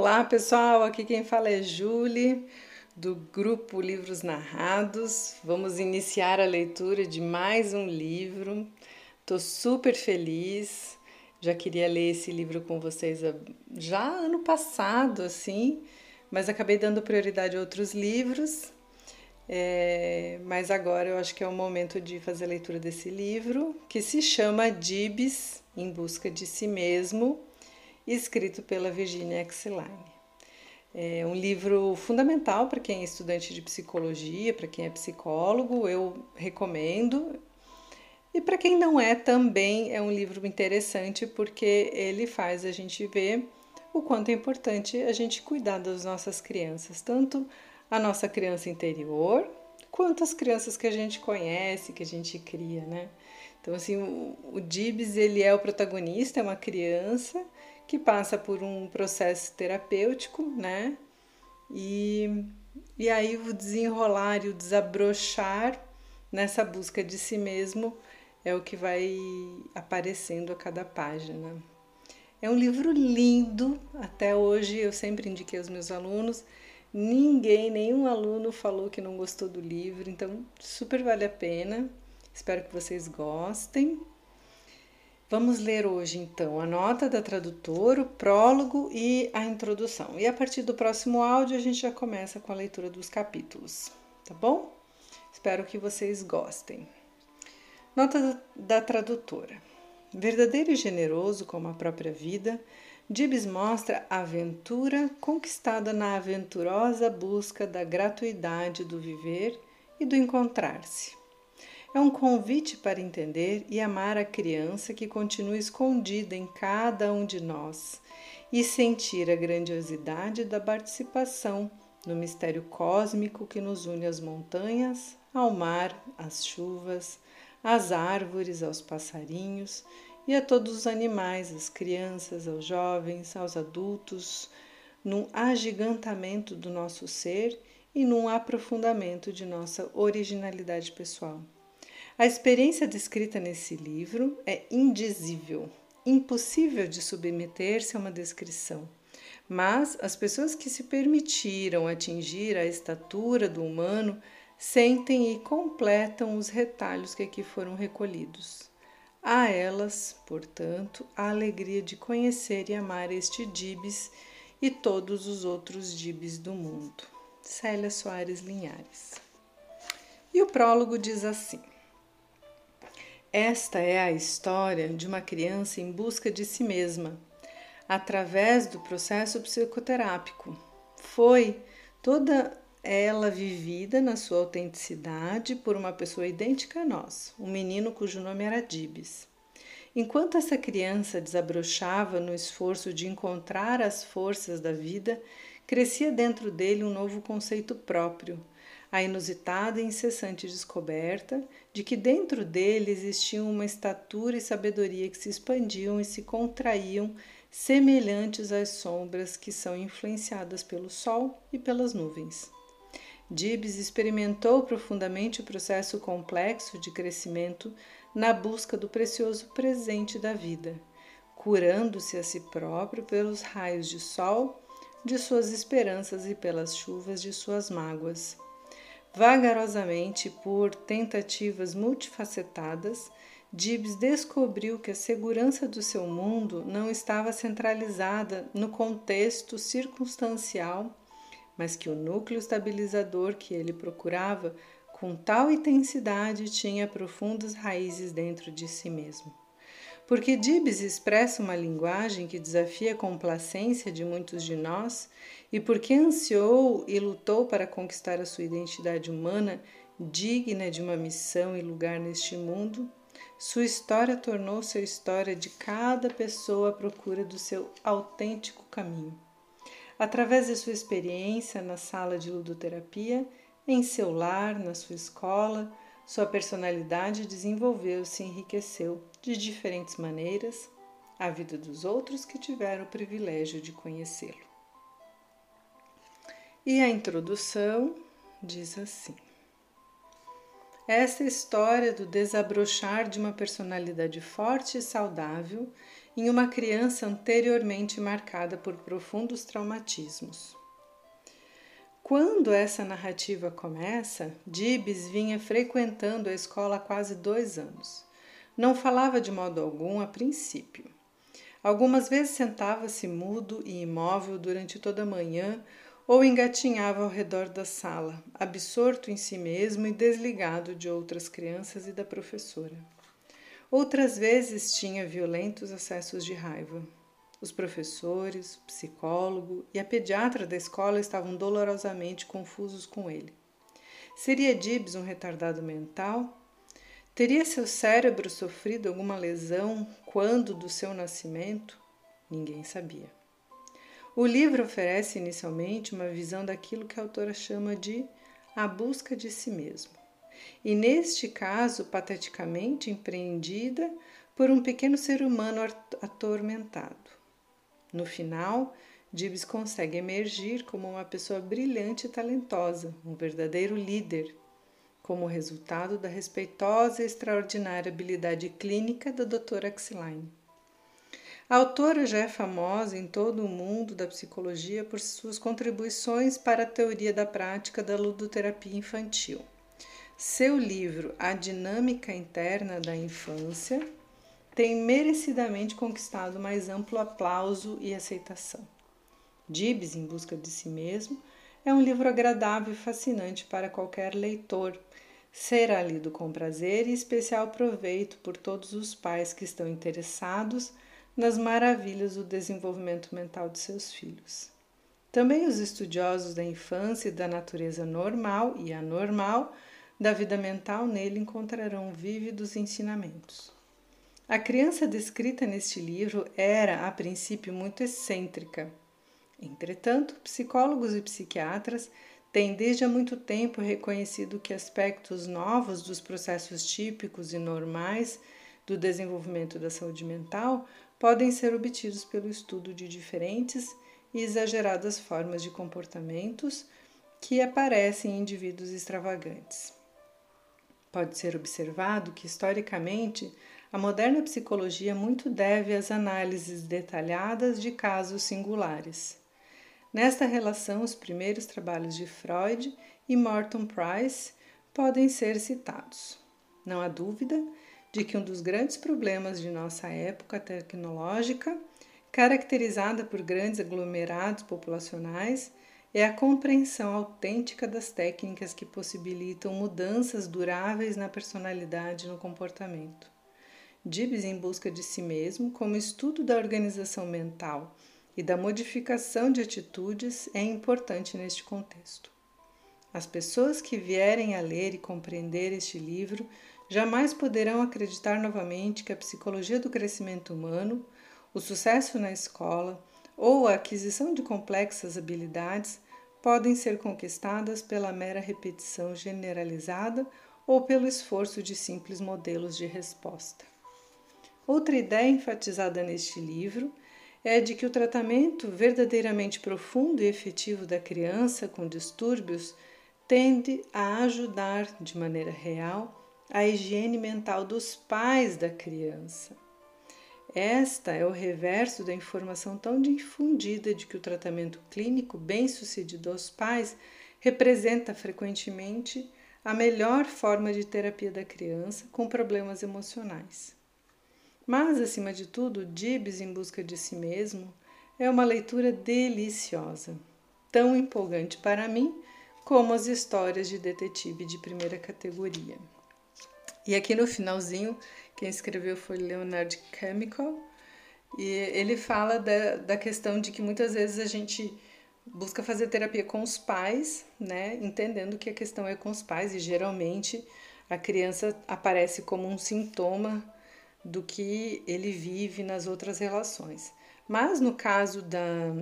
Olá pessoal, aqui quem fala é Julie, do grupo Livros Narrados. Vamos iniciar a leitura de mais um livro. Estou super feliz, já queria ler esse livro com vocês já ano passado, assim, mas acabei dando prioridade a outros livros. É, mas agora eu acho que é o momento de fazer a leitura desse livro, que se chama Dibs em Busca de Si Mesmo escrito pela Virginia Exline. É um livro fundamental para quem é estudante de psicologia, para quem é psicólogo, eu recomendo. E para quem não é, também é um livro interessante porque ele faz a gente ver o quanto é importante a gente cuidar das nossas crianças, tanto a nossa criança interior, quanto as crianças que a gente conhece, que a gente cria, né? Então, assim, o, o Dibs, ele é o protagonista, é uma criança que passa por um processo terapêutico, né? E, e aí o desenrolar e o desabrochar nessa busca de si mesmo é o que vai aparecendo a cada página. É um livro lindo, até hoje eu sempre indiquei aos meus alunos. Ninguém, nenhum aluno falou que não gostou do livro, então super vale a pena. Espero que vocês gostem. Vamos ler hoje então a nota da tradutora, o prólogo e a introdução. E a partir do próximo áudio a gente já começa com a leitura dos capítulos, tá bom? Espero que vocês gostem. Nota da tradutora. Verdadeiro e generoso como a própria vida, Gibbs mostra a aventura conquistada na aventurosa busca da gratuidade do viver e do encontrar-se. É um convite para entender e amar a criança que continua escondida em cada um de nós e sentir a grandiosidade da participação no mistério cósmico que nos une às montanhas, ao mar, às chuvas, às árvores, aos passarinhos e a todos os animais, às crianças, aos jovens, aos adultos, num agigantamento do nosso ser e num aprofundamento de nossa originalidade pessoal. A experiência descrita nesse livro é indizível, impossível de submeter-se a uma descrição. Mas as pessoas que se permitiram atingir a estatura do humano sentem e completam os retalhos que aqui foram recolhidos. A elas, portanto, a alegria de conhecer e amar este Dibes e todos os outros Dibes do mundo. Célia Soares Linhares. E o prólogo diz assim: esta é a história de uma criança em busca de si mesma, através do processo psicoterápico. Foi toda ela vivida na sua autenticidade por uma pessoa idêntica a nós, um menino cujo nome era Dibes. Enquanto essa criança desabrochava no esforço de encontrar as forças da vida, crescia dentro dele um novo conceito próprio, a inusitada e incessante descoberta de que dentro dele existiam uma estatura e sabedoria que se expandiam e se contraíam, semelhantes às sombras que são influenciadas pelo sol e pelas nuvens. Gibbs experimentou profundamente o processo complexo de crescimento na busca do precioso presente da vida, curando-se a si próprio pelos raios de sol de suas esperanças e pelas chuvas de suas mágoas. Vagarosamente, por tentativas multifacetadas, Gibbs descobriu que a segurança do seu mundo não estava centralizada no contexto circunstancial, mas que o núcleo estabilizador que ele procurava com tal intensidade tinha profundas raízes dentro de si mesmo. Porque Gibbs expressa uma linguagem que desafia a complacência de muitos de nós, e porque ansiou e lutou para conquistar a sua identidade humana, digna de uma missão e lugar neste mundo, sua história tornou-se a história de cada pessoa à procura do seu autêntico caminho. Através de sua experiência na sala de ludoterapia, em seu lar, na sua escola, sua personalidade desenvolveu-se e enriqueceu de diferentes maneiras a vida dos outros que tiveram o privilégio de conhecê-lo. E a introdução diz assim: essa história do desabrochar de uma personalidade forte e saudável em uma criança anteriormente marcada por profundos traumatismos. Quando essa narrativa começa, Dibs vinha frequentando a escola há quase dois anos. Não falava de modo algum a princípio. Algumas vezes sentava-se mudo e imóvel durante toda a manhã ou engatinhava ao redor da sala, absorto em si mesmo e desligado de outras crianças e da professora. Outras vezes tinha violentos acessos de raiva. Os professores, o psicólogo e a pediatra da escola estavam dolorosamente confusos com ele. Seria Dibs um retardado mental? Teria seu cérebro sofrido alguma lesão quando do seu nascimento? Ninguém sabia. O livro oferece inicialmente uma visão daquilo que a autora chama de a busca de si mesmo, e neste caso, pateticamente empreendida por um pequeno ser humano atormentado. No final, Gibbs consegue emergir como uma pessoa brilhante e talentosa, um verdadeiro líder, como resultado da respeitosa e extraordinária habilidade clínica da doutora Axeline. A autora já é famosa em todo o mundo da psicologia por suas contribuições para a teoria da prática da ludoterapia infantil. Seu livro A Dinâmica Interna da Infância tem merecidamente conquistado mais amplo aplauso e aceitação. Gibbs, em busca de si mesmo, é um livro agradável e fascinante para qualquer leitor. Será lido com prazer e especial proveito por todos os pais que estão interessados nas maravilhas do desenvolvimento mental de seus filhos. Também os estudiosos da infância e da natureza normal e anormal da vida mental nele encontrarão vívidos ensinamentos. A criança descrita neste livro era, a princípio, muito excêntrica. Entretanto, psicólogos e psiquiatras têm desde há muito tempo reconhecido que aspectos novos dos processos típicos e normais do desenvolvimento da saúde mental podem ser obtidos pelo estudo de diferentes e exageradas formas de comportamentos que aparecem em indivíduos extravagantes. Pode ser observado que, historicamente, a moderna psicologia muito deve às análises detalhadas de casos singulares. Nesta relação, os primeiros trabalhos de Freud e Morton Price podem ser citados. Não há dúvida de que um dos grandes problemas de nossa época tecnológica, caracterizada por grandes aglomerados populacionais, é a compreensão autêntica das técnicas que possibilitam mudanças duráveis na personalidade e no comportamento. Gibbs em busca de si mesmo, como estudo da organização mental e da modificação de atitudes, é importante neste contexto. As pessoas que vierem a ler e compreender este livro jamais poderão acreditar novamente que a psicologia do crescimento humano, o sucesso na escola ou a aquisição de complexas habilidades podem ser conquistadas pela mera repetição generalizada ou pelo esforço de simples modelos de resposta. Outra ideia enfatizada neste livro é de que o tratamento verdadeiramente profundo e efetivo da criança com distúrbios tende a ajudar de maneira real a higiene mental dos pais da criança. Esta é o reverso da informação tão difundida de que o tratamento clínico bem-sucedido aos pais representa frequentemente a melhor forma de terapia da criança com problemas emocionais. Mas, acima de tudo, Gibbs em busca de si mesmo é uma leitura deliciosa, tão empolgante para mim como as histórias de detetive de primeira categoria. E aqui no finalzinho, quem escreveu foi Leonard Chemical, e ele fala da, da questão de que muitas vezes a gente busca fazer terapia com os pais, né, entendendo que a questão é com os pais, e geralmente a criança aparece como um sintoma do que ele vive nas outras relações. Mas no caso da,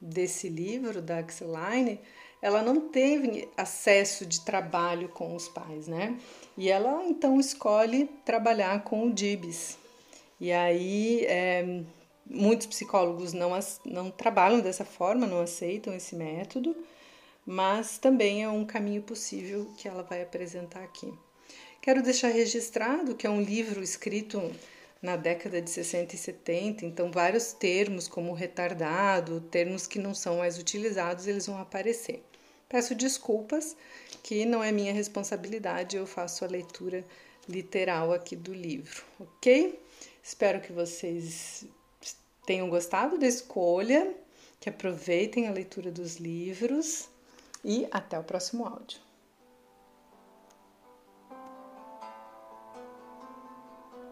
desse livro, da Axeline, ela não teve acesso de trabalho com os pais, né? E ela então escolhe trabalhar com o DIBS. E aí é, muitos psicólogos não, não trabalham dessa forma, não aceitam esse método, mas também é um caminho possível que ela vai apresentar aqui. Quero deixar registrado que é um livro escrito na década de 60 e 70, então vários termos como retardado, termos que não são mais utilizados, eles vão aparecer. Peço desculpas, que não é minha responsabilidade, eu faço a leitura literal aqui do livro, ok? Espero que vocês tenham gostado da escolha, que aproveitem a leitura dos livros e até o próximo áudio.